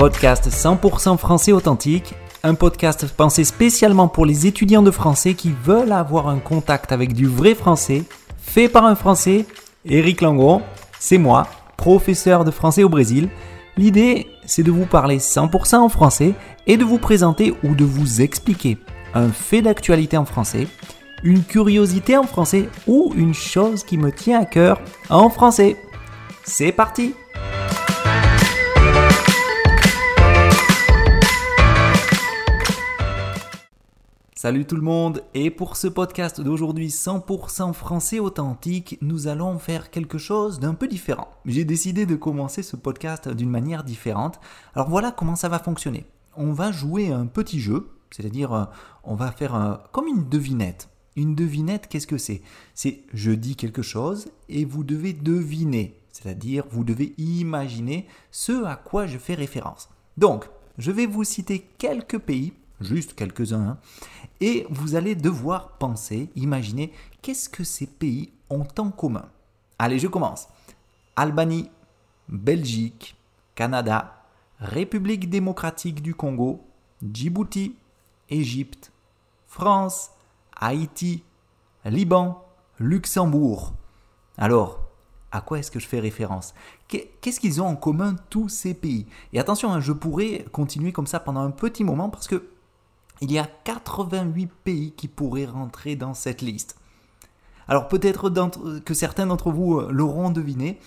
Podcast 100% français authentique, un podcast pensé spécialement pour les étudiants de français qui veulent avoir un contact avec du vrai français, fait par un français, Eric Langon, c'est moi, professeur de français au Brésil. L'idée, c'est de vous parler 100% en français et de vous présenter ou de vous expliquer un fait d'actualité en français, une curiosité en français ou une chose qui me tient à cœur en français. C'est parti Salut tout le monde et pour ce podcast d'aujourd'hui 100% français authentique, nous allons faire quelque chose d'un peu différent. J'ai décidé de commencer ce podcast d'une manière différente. Alors voilà comment ça va fonctionner. On va jouer un petit jeu, c'est-à-dire euh, on va faire comme une devinette. Une devinette, qu'est-ce que c'est? C'est je dis quelque chose et vous devez deviner, c'est-à-dire vous devez imaginer ce à quoi je fais référence. Donc, je vais vous citer quelques pays juste quelques-uns, hein. et vous allez devoir penser, imaginer qu'est-ce que ces pays ont en commun. Allez, je commence. Albanie, Belgique, Canada, République démocratique du Congo, Djibouti, Égypte, France, Haïti, Liban, Luxembourg. Alors, à quoi est-ce que je fais référence? Qu'est-ce qu'ils ont en commun tous ces pays? Et attention, hein, je pourrais continuer comme ça pendant un petit moment parce que il y a 88 pays qui pourraient rentrer dans cette liste. Alors peut-être que certains d'entre vous euh, l'auront deviné,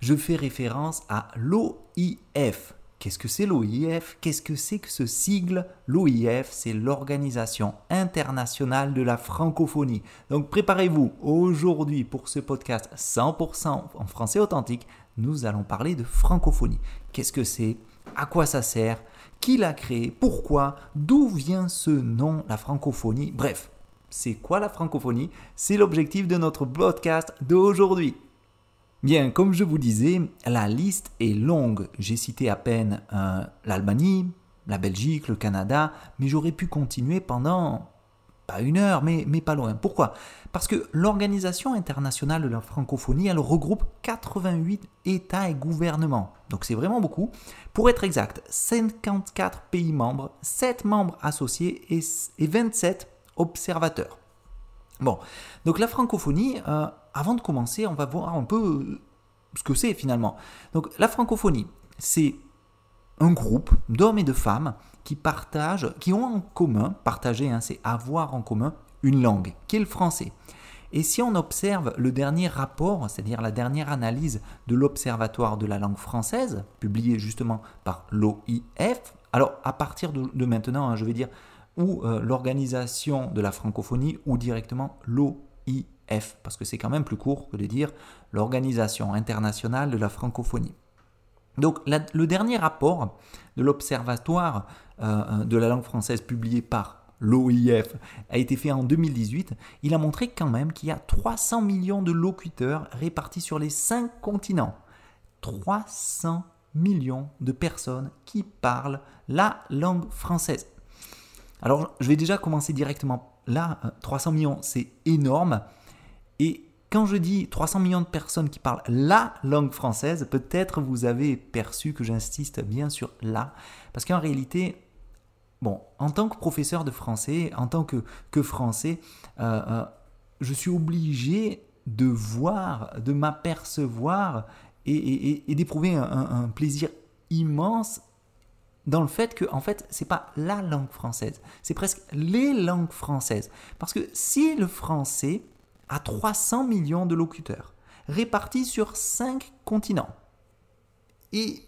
je fais référence à l'OIF. Qu'est-ce que c'est l'OIF Qu'est-ce que c'est que ce sigle? L'OIF, c'est l'Organisation internationale de la francophonie. Donc préparez-vous, aujourd'hui pour ce podcast 100% en français authentique, nous allons parler de francophonie. Qu'est-ce que c'est? À quoi ça sert? Qui l'a créé, pourquoi, d'où vient ce nom, la francophonie? Bref, c'est quoi la francophonie? C'est l'objectif de notre podcast d'aujourd'hui. Bien, comme je vous disais, la liste est longue. J'ai cité à peine euh, l'Albanie, la Belgique, le Canada, mais j'aurais pu continuer pendant pas une heure, mais, pas loin. Pourquoi? Parce que l'Organisation internationale de la francophonie, elle regroupe 88 États et gouvernements. Donc c'est vraiment beaucoup. Pour être exact, 54 pays membres, 7 membres associés et, et 27 observateurs. Bon, donc la francophonie, euh, avant de commencer, on va voir un peu euh, ce que c'est finalement. Donc la francophonie, c'est un groupe d'hommes et de femmes qui partagent, qui ont en commun, partager, hein, c'est avoir en commun une langue, qui est le français. Et si on observe le dernier rapport, c'est-à-dire la dernière analyse de l'Observatoire de la langue française, publié justement par l'OIF, alors à partir de, maintenant, hein, je vais dire, ou euh, l'organisation de la francophonie, ou directement l'OIF, parce que c'est quand même plus court que de dire l'Organisation internationale de la francophonie. Donc le dernier rapport de l'Observatoire euh, euh, de la langue française publié par l'OIF a été fait en 2018, il a montré quand même qu'il y a 300 millions de locuteurs répartis sur les 5 continents. 300 millions de personnes qui parlent la langue française. Alors je vais déjà commencer directement là, 300 millions c'est énorme quand je dis 300 millions de personnes qui parlent la langue française, peut-être vous avez perçu que j'insiste bien sur la, parce qu'en réalité, bon, en tant que professeur de français, en tant que, que français, euh, euh, je suis obligé de voir, de m'apercevoir et, d'éprouver un, plaisir immense dans le fait que en fait c'est pas la langue française, c'est presque les langues françaises. Parce que si le français à 300 millions de locuteurs, répartis sur 5 continents. Et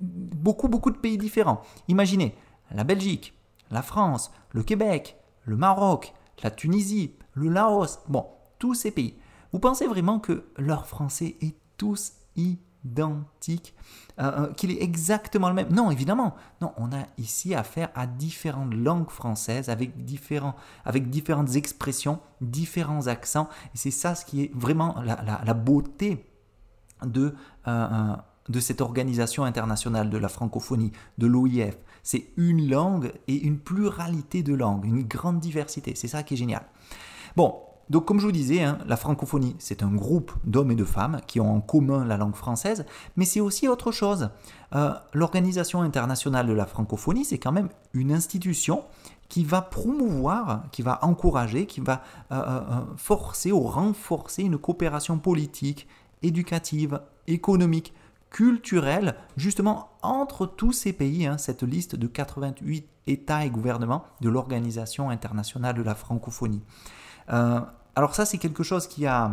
beaucoup, beaucoup de pays différents. Imaginez la Belgique, la France, le Québec, le Maroc, la Tunisie, le Laos, bon, tous ces pays. Vous pensez vraiment que leur français est tous identique, euh, euh, qu'il est exactement le même? Non, évidemment. Non, on a ici affaire à différentes langues françaises avec, différentes expressions, différents accents. C'est ça ce qui est vraiment la, beauté de, euh, de cette organisation internationale de la francophonie, de l'OIF. C'est une langue et une pluralité de langues, une grande diversité. C'est ça qui est génial. Bon, donc comme je vous disais, hein, la francophonie, c'est un groupe d'hommes et de femmes qui ont en commun la langue française, mais c'est aussi autre chose. Euh, L'Organisation internationale de la francophonie, c'est quand même une institution qui va promouvoir, qui va encourager, qui va euh, euh, forcer ou renforcer une coopération politique, éducative, économique, culturelle, justement entre tous ces pays, hein, cette liste de 88 États et gouvernements de l'Organisation internationale de la francophonie. Alors ça, c'est quelque chose qui, a,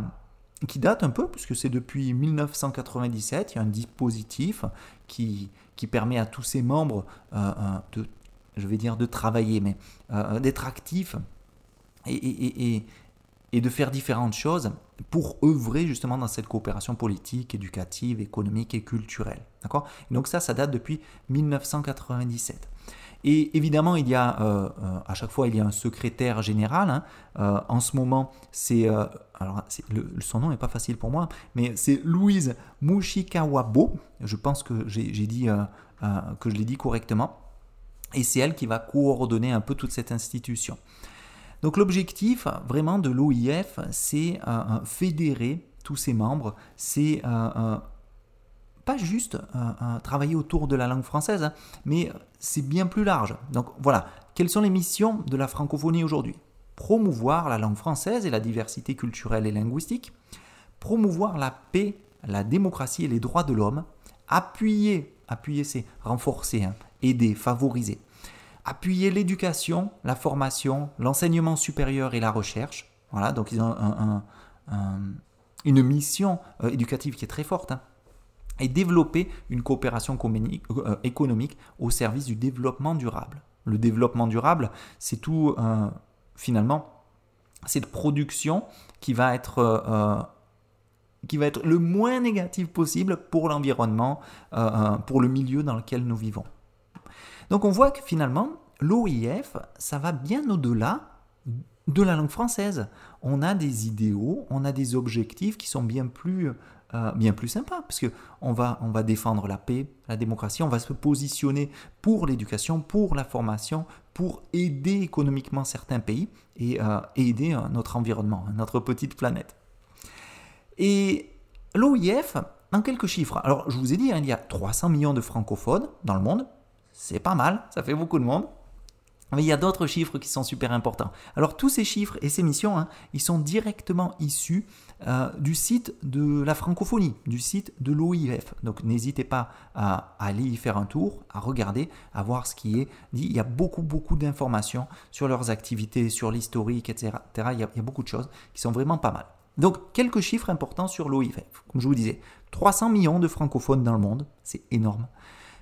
qui date un peu, puisque c'est depuis 1997, il y a un dispositif qui, qui permet à tous ses membres euh, euh, de, je vais dire de travailler, mais euh, d'être actifs et, de faire différentes choses pour œuvrer justement dans cette coopération politique, éducative, économique et culturelle. D'accord? Donc ça, ça date depuis 1997. Et évidemment, il y a euh, euh, à chaque fois il y a un secrétaire général. Hein. Euh, en ce moment, c'est alors son nom n'est pas facile pour moi, mais c'est Louise Mushikawabo. Je pense que j'ai dit que je l'ai dit correctement. Et c'est elle qui va coordonner un peu toute cette institution. Donc l'objectif vraiment de l'OIF, c'est fédérer tous ses membres, c'est pas juste travailler autour de la langue française, hein, mais c'est bien plus large. Donc voilà, quelles sont les missions de la francophonie aujourd'hui? Promouvoir la langue française et la diversité culturelle et linguistique, promouvoir la paix, la démocratie et les droits de l'homme, appuyer, appuyer c'est renforcer, hein, aider, favoriser, appuyer l'éducation, la formation, l'enseignement supérieur et la recherche. Voilà, donc ils ont une mission euh, éducative qui est très forte. Hein et développer une coopération euh, économique au service du développement durable. Le développement durable, c'est tout, euh, finalement, cette production qui va être... Qui va être le moins négatif possible pour l'environnement, pour le milieu dans lequel nous vivons. Donc on voit que finalement, l'OIF, ça va bien au-delà de la langue française. On a des idéaux, on a des objectifs qui sont bien plus euh, bien plus sympa, parce va, on va défendre la paix, la démocratie, on va se positionner pour l'éducation, pour la formation, pour aider économiquement certains pays et euh, aider euh, notre environnement, notre petite planète. Et l'OIF, en quelques chiffres, alors je vous ai dit, hein, il y a 300 millions de francophones dans le monde, c'est pas mal, ça fait beaucoup de monde. Mais il y a d'autres chiffres qui sont super importants. Alors tous ces chiffres et ces missions, hein, ils sont directement issus euh, du site de la francophonie, du site de l'OIF. Donc n'hésitez pas à, aller y faire un tour, à regarder, à voir ce qui est dit. Il y a beaucoup, beaucoup d'informations sur leurs activités, sur l'historique, etc. Il y, a, il y a beaucoup de choses qui sont vraiment pas mal. Donc quelques chiffres importants sur l'OIF. Comme je vous disais, 300 millions de francophones dans le monde, c'est énorme.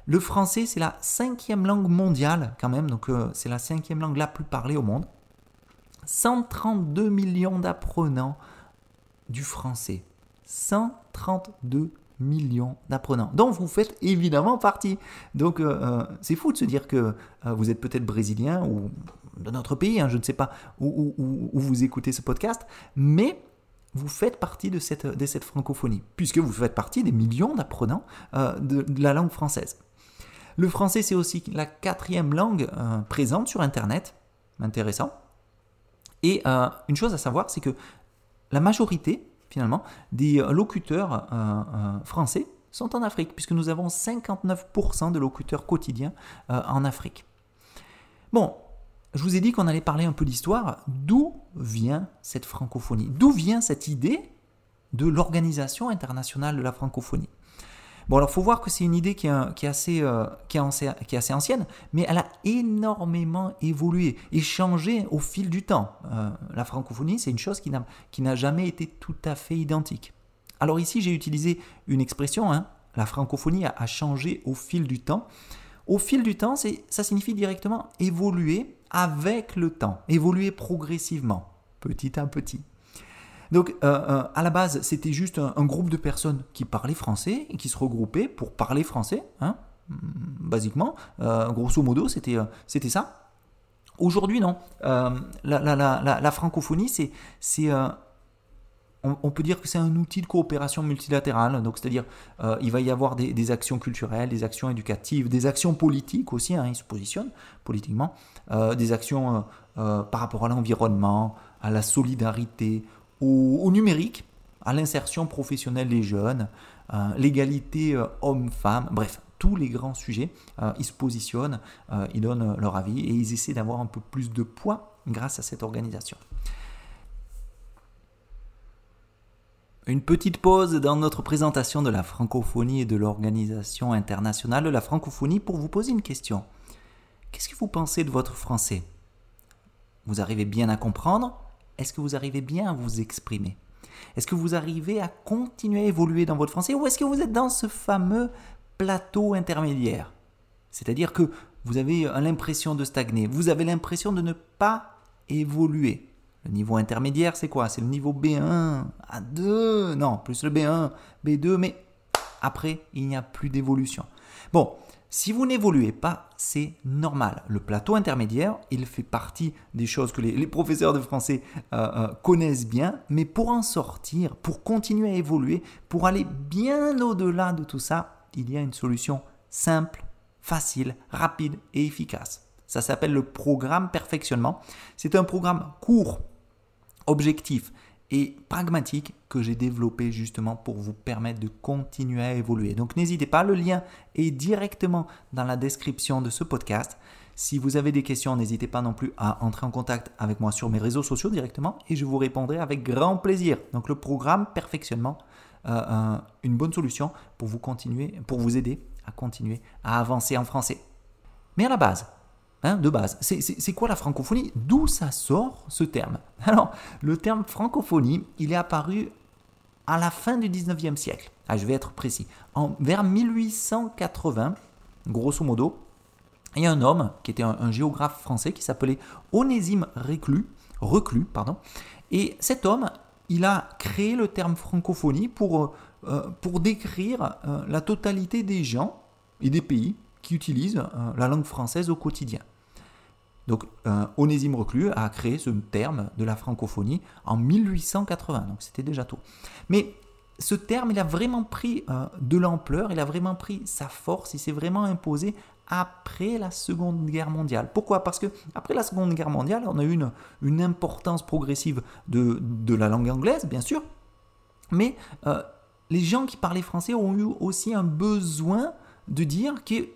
Le français, c'est la cinquième langue mondiale quand même, donc euh, c'est la cinquième langue la plus parlée au monde. 132 millions d'apprenants du français. 132 millions d'apprenants, dont vous faites évidemment partie. Donc euh, euh, c'est fou de se dire que vous êtes peut-être brésilien ou de notre pays, hein, je ne sais pas où, vous écoutez ce podcast, mais vous faites partie de cette francophonie, puisque vous faites partie des millions d'apprenants de, la langue française. Le français, c'est aussi la quatrième langue euh, présente sur Internet. Intéressant. Et euh, une chose à savoir, c'est que la majorité, finalement, des euh, locuteurs français sont en Afrique, puisque nous avons 59% de locuteurs quotidiens en Afrique. Bon, je vous ai dit qu'on allait parler un peu d'histoire. D'où vient cette francophonie? D'où vient cette idée de l'Organisation internationale de la francophonie? Bon, alors, faut voir que c'est une idée qui est, assez, euh, qui, est assez, ancienne, mais elle a énormément évolué et changé au fil du temps. Euh, la francophonie, c'est une chose qui n'a jamais été tout à fait identique. Alors ici, j'ai utilisé une expression, hein, la francophonie a, changé au fil du temps. Au fil du temps, ça signifie directement évoluer avec le temps, évoluer progressivement, petit à petit. Donc, euh, euh, à la base, c'était juste un, groupe de personnes qui parlaient français et qui se regroupaient pour parler français, hein, mm, basiquement. Euh, grosso modo, c'était ça. Aujourd'hui, non. La, francophonie, c'est on, peut dire que c'est un outil de coopération multilatérale. Donc, c'est-à-dire, il va y avoir des, actions culturelles, des actions éducatives, des actions politiques aussi. Hein, ils se positionnent politiquement, des actions par rapport à l'environnement, à la solidarité, au, numérique, à l'insertion professionnelle des jeunes, euh, l'égalité euh, homme-femme, bref, tous les grands sujets, euh, ils se positionnent, ils donnent leur avis et ils essaient d'avoir un peu plus de poids grâce à cette organisation. Une petite pause dans notre présentation de la francophonie et de l'organisation internationale de la francophonie pour vous poser une question. Qu'est-ce que vous pensez de votre français? Vous arrivez bien à comprendre? Est-ce que vous arrivez bien à vous exprimer? Est-ce que vous arrivez à continuer à évoluer dans votre français ou est-ce que vous êtes dans ce fameux plateau intermédiaire? C'est-à-dire que vous avez l'impression de stagner, vous avez l'impression de ne pas évoluer. Le niveau intermédiaire, c'est quoi? C'est le niveau B1, A2, non, plus le B1, B2, mais après, il n'y a plus d'évolution. Bon, si vous n'évoluez pas, c'est normal. Le plateau intermédiaire, il fait partie des choses que les, professeurs de français euh, euh, connaissent bien, mais pour en sortir, pour continuer à évoluer, pour aller bien au-delà de tout ça, il y a une solution simple, facile, rapide et efficace. Ça s'appelle le programme perfectionnement. C'est un programme court, objectif et pragmatique que j'ai développé justement pour vous permettre de continuer à évoluer. Donc n'hésitez pas, le lien est directement dans la description de ce podcast. Si vous avez des questions, n'hésitez pas non plus à entrer en contact avec moi sur mes réseaux sociaux directement et je vous répondrai avec grand plaisir. Donc le programme perfectionnement, euh, euh, une bonne solution pour vous continuer, pour vous aider à continuer à avancer en français. Mais à la base, Hein, de base. C'est quoi la francophonie? D'où ça sort ce terme? Alors, le terme francophonie, il est apparu à la fin du 19e siècle. Ah, je vais être précis. En, vers 1880, grosso modo, il y a un homme qui était un, géographe français qui s'appelait Onésime Reclus, pardon, et cet homme, il a créé le terme francophonie pour, euh, pour décrire euh, la totalité des gens et des pays qui utilisent euh, la langue française au quotidien. Donc euh, Onésime Reclus a créé ce terme de la francophonie en 1880, donc c'était déjà tôt. Mais ce terme, il a vraiment pris euh, de l'ampleur, il a vraiment pris sa force, il s'est vraiment imposé après la Seconde Guerre mondiale. Pourquoi? Parce que après la Seconde Guerre mondiale, on a eu une, importance progressive de, de, la langue anglaise, bien sûr, mais les gens qui parlaient français ont eu aussi un besoin de dire qu'ils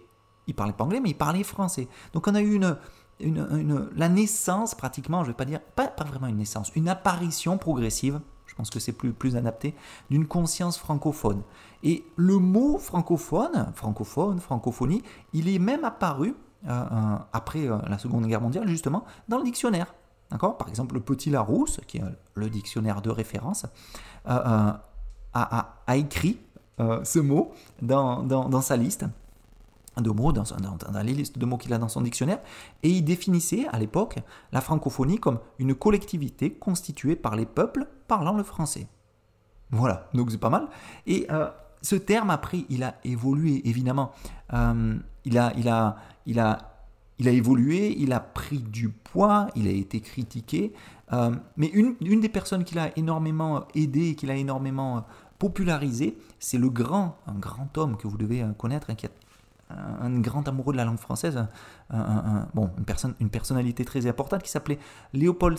il parlait pas anglais, mais il parlait français. Donc on a eu une, la naissance, pratiquement, je vais pas dire, pas, pas vraiment une naissance, une apparition progressive, je pense que c'est plus, plus adapté, d'une conscience francophone. Et le mot francophone, francophone, francophonie, il est même apparu euh, euh, après euh, la Seconde Guerre mondiale, justement, dans le dictionnaire. D'accord? Par exemple, le Petit Larousse, qui est le dictionnaire de référence, a, a, écrit ce mot dans, dans, dans sa liste de mots dans, dans, les listes de mots qu'il a dans son dictionnaire, et il définissait à l'époque la francophonie comme une collectivité constituée par les peuples parlant le français. Voilà, donc c'est pas mal. Et euh, ce terme, après, il a évolué, évidemment. Euh, il, a, il, a, il, a, il a évolué, il a pris du poids, il a été critiqué. Euh, mais une, une, des personnes qui l'a énormément aidé, qui l'a énormément popularisé, c'est le grand, un grand homme que vous devez connaître, hein, qui un grand amoureux de la langue française, bon, une, personne, une personnalité très importante qui s'appelait Léopold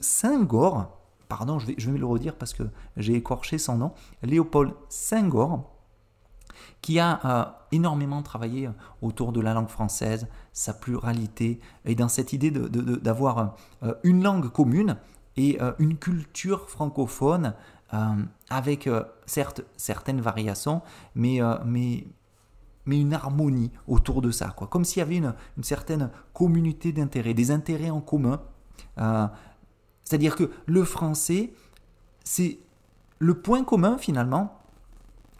Senghor. Pardon, je vais, je vais le redire parce que j'ai écorché son nom. Léopold Senghor, qui a euh, énormément travaillé autour de la langue française, sa pluralité, et dans cette idée d'avoir euh, une langue commune et euh, une culture francophone avec certes certaines variations, mais, mais, mais une harmonie autour de ça, quoi. Comme s'il y avait une, certaine communauté d'intérêts, des intérêts en commun. Euh, c'est-à-dire que le français, c'est le point commun finalement,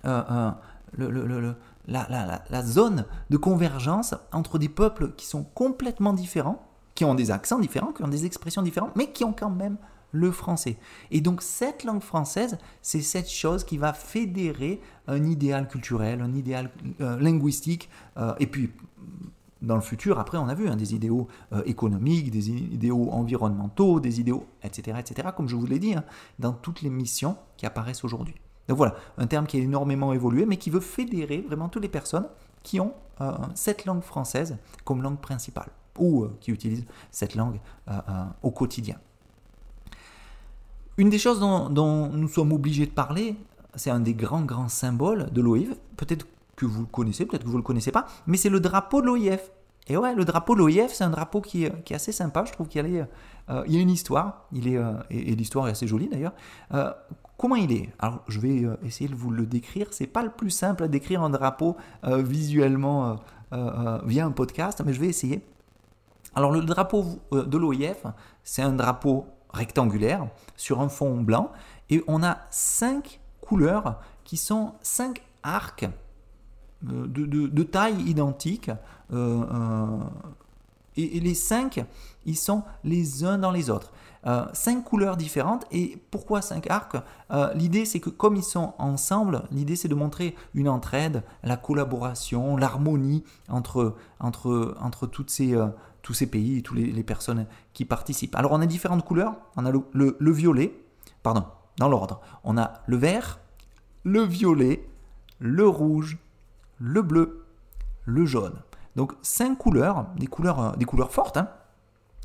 euh, euh, la, zone de convergence entre des peuples qui sont complètement différents, qui ont des accents différents, qui ont des expressions différentes, mais qui ont quand même le français. Et donc cette langue française, c'est cette chose qui va fédérer un idéal culturel, un idéal euh, linguistique, euh, et puis dans le futur, après, on a vu hein, des idéaux euh, économiques, des idéaux environnementaux, des idéaux, etc., etc., comme je vous l'ai dit, hein, dans toutes les missions qui apparaissent aujourd'hui. Donc voilà, un terme qui a énormément évolué, mais qui veut fédérer vraiment toutes les personnes qui ont cette langue française comme langue principale, ou qui utilisent cette langue au quotidien. Une des choses dont, nous sommes obligés de parler, c'est un des grands, grands symboles de l'OIF. Peut-être que vous le connaissez, peut-être que vous ne le connaissez pas, mais c'est le drapeau de l'OIF. Et ouais, le drapeau de l'OIF, c'est un drapeau qui est, qui est, assez sympa. Je trouve qu'il euh, il y a une histoire. Il est, euh, et, l'histoire est assez jolie d'ailleurs. Euh, comment il est? Alors, je vais euh, essayer de vous le décrire. C'est pas le plus simple à décrire un drapeau euh, visuellement euh, via un podcast, mais je vais essayer. Alors, le drapeau de l'OIF, c'est un drapeau rectangulaire sur un fond blanc et on a cinq couleurs qui sont cinq arcs de, de, de taille identique. Euh, euh, et, les cinq, ils sont les uns dans les autres. Euh, cinq couleurs différentes. Et pourquoi cinq arcs? Euh, L'idée, c'est que comme ils sont ensemble, l'idée, c'est de montrer une entraide, la collaboration, l'harmonie entre, entre, entre toutes ces, euh, tous ces pays et toutes les, personnes qui participent. Alors, on a différentes couleurs. On a le, le, le violet, pardon, dans l'ordre. On a le vert, le violet, le rouge, le bleu, le jaune. Donc cinq couleurs, des couleurs, des couleurs fortes. Hein.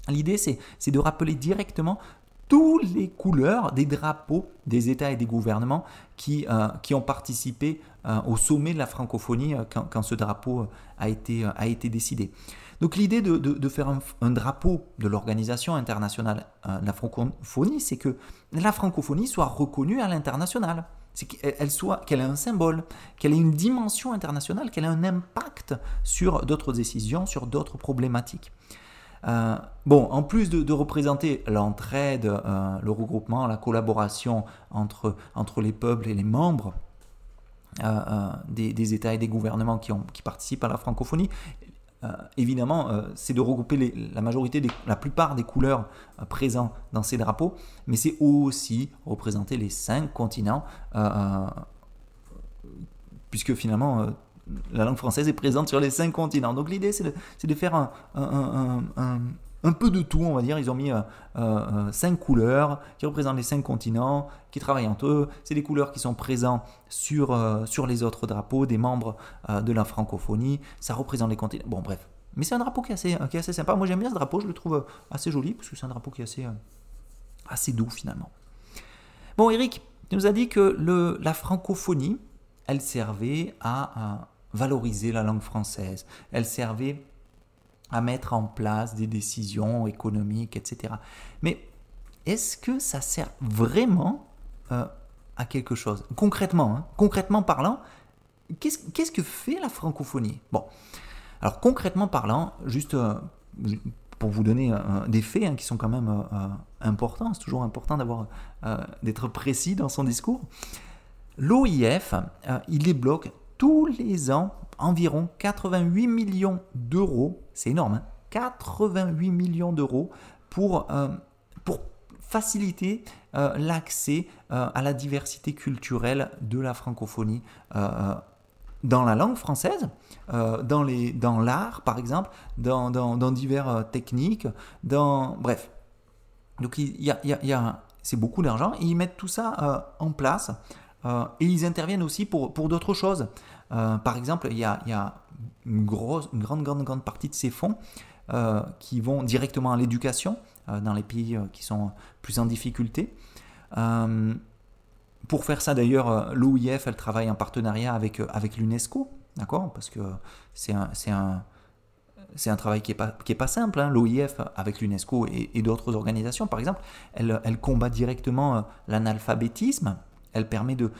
L'idée c'est, de rappeler directement toutes les couleurs des drapeaux des États et des gouvernements qui, euh, ont participé euh, au sommet de la francophonie euh, quand, ce drapeau a été décidé. Donc l'idée de, de, faire un, drapeau de l'Organisation internationale de la francophonie, c'est que la francophonie soit reconnue à l'international c'est qu'elle soit, qu'elle ait un symbole, qu'elle ait une dimension internationale, qu'elle ait un impact sur d'autres décisions, sur d'autres problématiques. Euh, bon, en plus de, représenter l'entraide, euh, le regroupement, la collaboration entre, entre les peuples et les membres euh, des, des, États et des gouvernements qui, ont, qui participent à la francophonie, euh, évidemment, euh, c'est de regrouper la majorité, la plupart des couleurs euh, présentes dans ces drapeaux, mais c'est aussi représenter les cinq continents, puisque finalement, la langue française est présente sur les cinq continents. Donc l'idée, c'est de, faire un, un peu de tout, on va dire. Ils ont mis euh, euh, cinq couleurs qui représentent les cinq continents, qui travaillent entre eux. C'est des couleurs qui sont présentes sur, euh, sur les autres drapeaux des membres euh, de la francophonie. Ça représente les continents. Bon, bref. Mais c'est un drapeau qui est, assez, qui est assez sympa. Moi, j'aime bien ce drapeau. Je le trouve assez joli parce que c'est un drapeau qui est assez, assez doux finalement. Bon, Eric, tu nous as dit que le, la francophonie, elle servait à valoriser la langue française. Elle servait à mettre en place des décisions économiques, etc. Mais est-ce que ça sert vraiment euh, à quelque chose? Concrètement, hein, concrètement parlant, qu'est-ce, que fait la francophonie? Bon, alors concrètement parlant, juste euh, pour vous donner euh, des faits hein, qui sont quand même importants, c'est toujours important d'avoir, d'être précis dans son discours. L'OIF, il débloque tous les ans environ 88 millions d'euros, c'est énorme, hein 88 millions d'euros pour, euh, pour faciliter euh, l'accès euh, à la diversité culturelle de la francophonie dans la langue française, dans, les, dans l'art par exemple, dans, dans, diverses techniques, dans... bref. Donc y a, a, c'est beaucoup d'argent ils mettent tout ça en place et ils interviennent aussi pour, pour d'autres choses. Euh, par exemple, il y a, une, grande, partie de ces fonds euh, qui vont directement à l'éducation euh, dans les pays qui sont plus en difficulté. pour faire ça, d'ailleurs, l'OIF, elle travaille en partenariat avec, l'UNESCO, d'accord? Parce que c'est un, travail qui n'est pas, simple. Hein. L'OIF, avec l'UNESCO et, d'autres organisations, par exemple, elle combat directement l'analphabétisme elle permet de,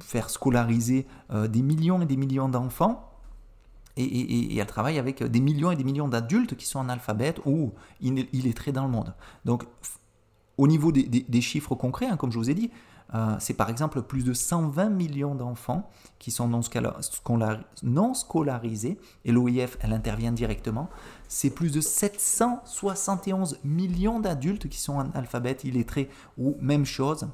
faire scolariser euh, des millions et des millions d'enfants. Et, elle travaille avec des millions et des millions d'adultes qui sont analphabètes ou illettrés dans le monde. Donc, au niveau des, chiffres concrets, hein, comme je vous ai dit, euh, c'est par exemple plus de 120 millions d'enfants qui sont non, non scolarisés, et l'OIF, elle intervient directement. C'est plus de 771 millions d'adultes qui sont analphabètes, illettrés, ou même chose,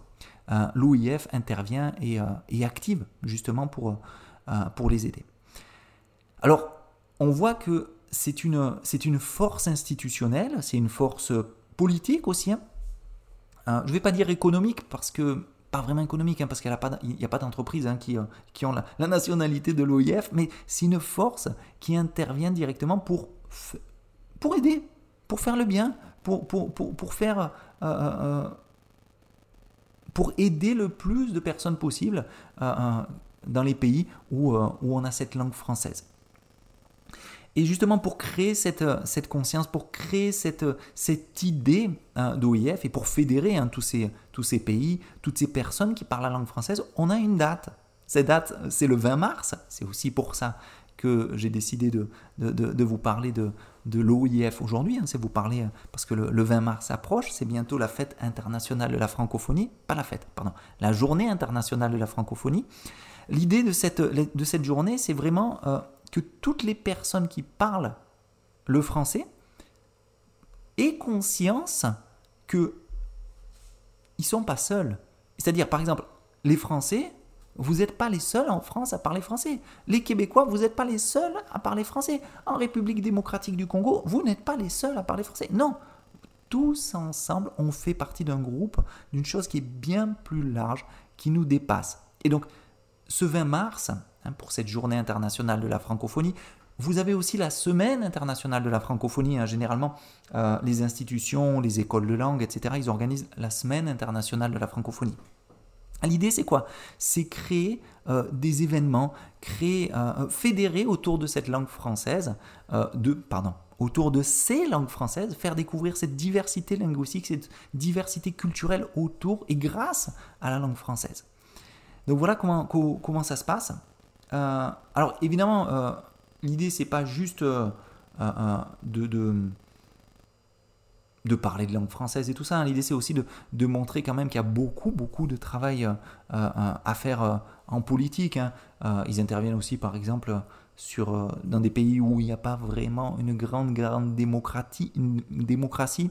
euh, l'OIF intervient et, euh, et, active justement pour, euh, pour les aider. Alors, on voit que c'est une, c'est une force institutionnelle, c'est une force politique aussi. Hein. je ne vais pas dire économique parce que pas vraiment économique, hein, parce qu'il n'y a pas d'entreprises hein, qui, qui ont la, nationalité de l'OIF, mais c'est une force qui intervient directement pour, pour aider, pour faire le bien, pour, pour, pour, pour faire euh, euh, pour aider le plus de personnes possible dans les pays où, où on a cette langue française. Et justement, pour créer cette, cette conscience, pour créer cette, cette idée hein, d'OIF et pour fédérer hein, tous, ces, tous ces pays, toutes ces personnes qui parlent la langue française, on a une date. Cette date, c'est le 20 mars. C'est aussi pour ça que j'ai décidé de, de, vous parler de, de l'OIF aujourd'hui. Hein. c'est vous parler, parce que le, le 20 mars approche, c'est bientôt la fête internationale de la francophonie. Pas la fête, pardon, la journée internationale de la francophonie. L'idée de cette, de cette journée, c'est vraiment euh, que toutes les personnes qui parlent le français aient conscience que ils sont pas seuls. C'est-à-dire, par exemple, les Français, vous n'êtes pas les seuls en France à parler français. Les Québécois, vous n'êtes pas les seuls à parler français. En République démocratique du Congo, vous n'êtes pas les seuls à parler français. Non, tous ensemble, on fait partie d'un groupe, d'une chose qui est bien plus large, qui nous dépasse. Et donc, ce 20 mars, Hein, pour cette journée internationale de la francophonie. Vous avez aussi la semaine internationale de la francophonie. Hein. Généralement, euh, les institutions, les écoles de langue, etc., ils organisent la semaine internationale de la francophonie. L'idée, c'est quoi? C'est créer euh, des événements, créer, euh, fédérer autour de cette langue française, de, pardon, autour de ces langues françaises, faire découvrir cette diversité linguistique, cette diversité culturelle autour et grâce à la langue française. Donc voilà comment, comment ça se passe. Euh, alors évidemment, euh, l'idée c'est pas juste euh, de, de, parler de langue française et tout ça. Hein. L'idée c'est aussi de, montrer quand même qu'il y a beaucoup beaucoup de travail à faire en politique. Hein. ils interviennent aussi par exemple sur, dans des pays où il n'y a pas vraiment une grande, grande démocratie, une démocratie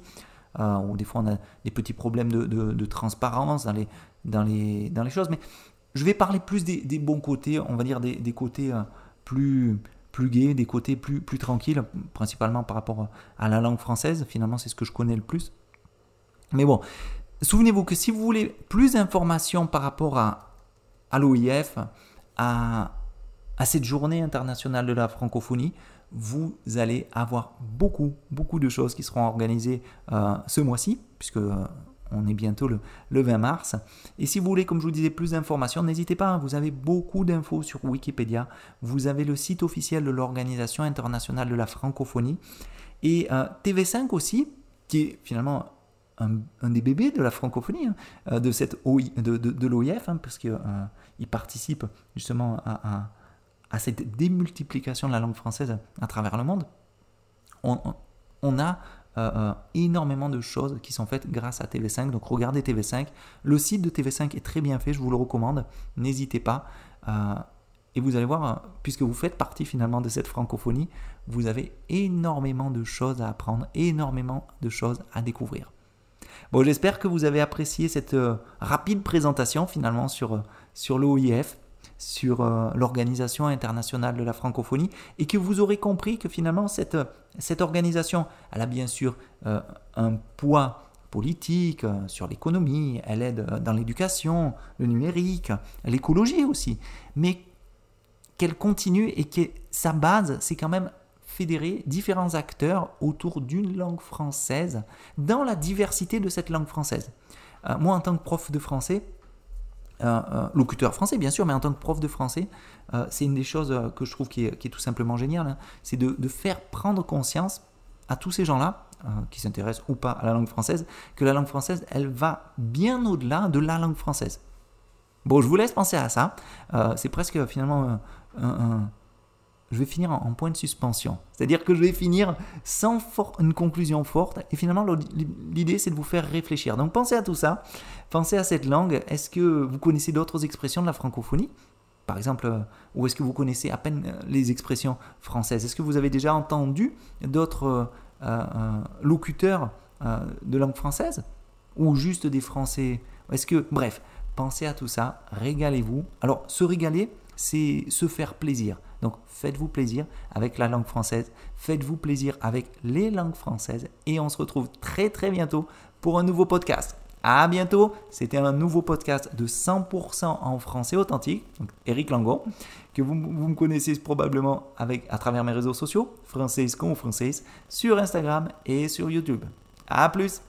où des fois on a des petits problèmes de, de transparence dans les, dans, les, dans les choses. Mais je vais parler plus des, bons côtés, on va dire des, côtés euh, plus, plus gais, des côtés plus, plus tranquilles, principalement par rapport à la langue française. Finalement, c'est ce que je connais le plus. Mais bon, souvenez-vous que si vous voulez plus d'informations par rapport à, à l'OIF, à, à cette journée internationale de la francophonie, vous allez avoir beaucoup, beaucoup de choses qui seront organisées euh, ce mois-ci, puisque on est bientôt le, 20 mars. Et si vous voulez, comme je vous disais, plus d'informations, n'hésitez pas, hein, vous avez beaucoup d'infos sur Wikipédia. Vous avez le site officiel de l'Organisation internationale de la francophonie. Et euh, TV5 aussi, qui est finalement un, des bébés de la francophonie, hein, euh, de, cette l'OIF, hein, parce qu'il euh, participe justement à, cette démultiplication de la langue française à travers le monde. on a euh, euh, énormément de choses qui sont faites grâce à TV5. Donc regardez TV5. Le site de TV5 est très bien fait, je vous le recommande. N'hésitez pas. Euh, et vous allez voir, puisque vous faites partie finalement de cette francophonie, vous avez énormément de choses à apprendre, énormément de choses à découvrir. Bon, j'espère que vous avez apprécié cette rapide présentation finalement sur, sur l'OIF sur euh, l'Organisation internationale de la francophonie et que vous aurez compris que finalement cette, cette organisation, elle a bien sûr euh, un poids politique euh, sur l'économie, elle aide dans l'éducation, le numérique, l'écologie aussi, mais qu'elle continue et que sa base, c'est quand même fédérer différents acteurs autour d'une langue française dans la diversité de cette langue française. moi, en tant que prof de français, locuteur français bien sûr, mais en tant que prof de français, euh, c'est une des choses euh, que je trouve qui est, tout simplement géniale, hein. c'est de, faire prendre conscience à tous ces gens-là, euh, qui s'intéressent ou pas à la langue française, que la langue française, elle va bien au-delà de la langue française. Bon, je vous laisse penser à ça. c'est presque finalement un, je vais finir en, point de suspension. C'est-à-dire que je vais finir sans une conclusion forte. Et finalement, l'idée, c'est de vous faire réfléchir. Donc pensez à tout ça. Pensez à cette langue. Est-ce que vous connaissez d'autres expressions de la francophonie? Par exemple, euh, ou est-ce que vous connaissez à peine euh, les expressions françaises? Est-ce que vous avez déjà entendu d'autres euh, locuteurs de langue française? Ou juste des Français? Est-ce que, bref, pensez à tout ça. Régalez-vous. Alors, se régaler, c'est se faire plaisir. Donc faites-vous plaisir avec la langue française, faites-vous plaisir avec les langues françaises et on se retrouve très très bientôt pour un nouveau podcast. À bientôt, c'était un nouveau podcast de 100% en français authentique, donc Eric Langon, que vous, me connaissez probablement avec, à travers mes réseaux sociaux, Français ou Française, sur Instagram et sur YouTube. A plus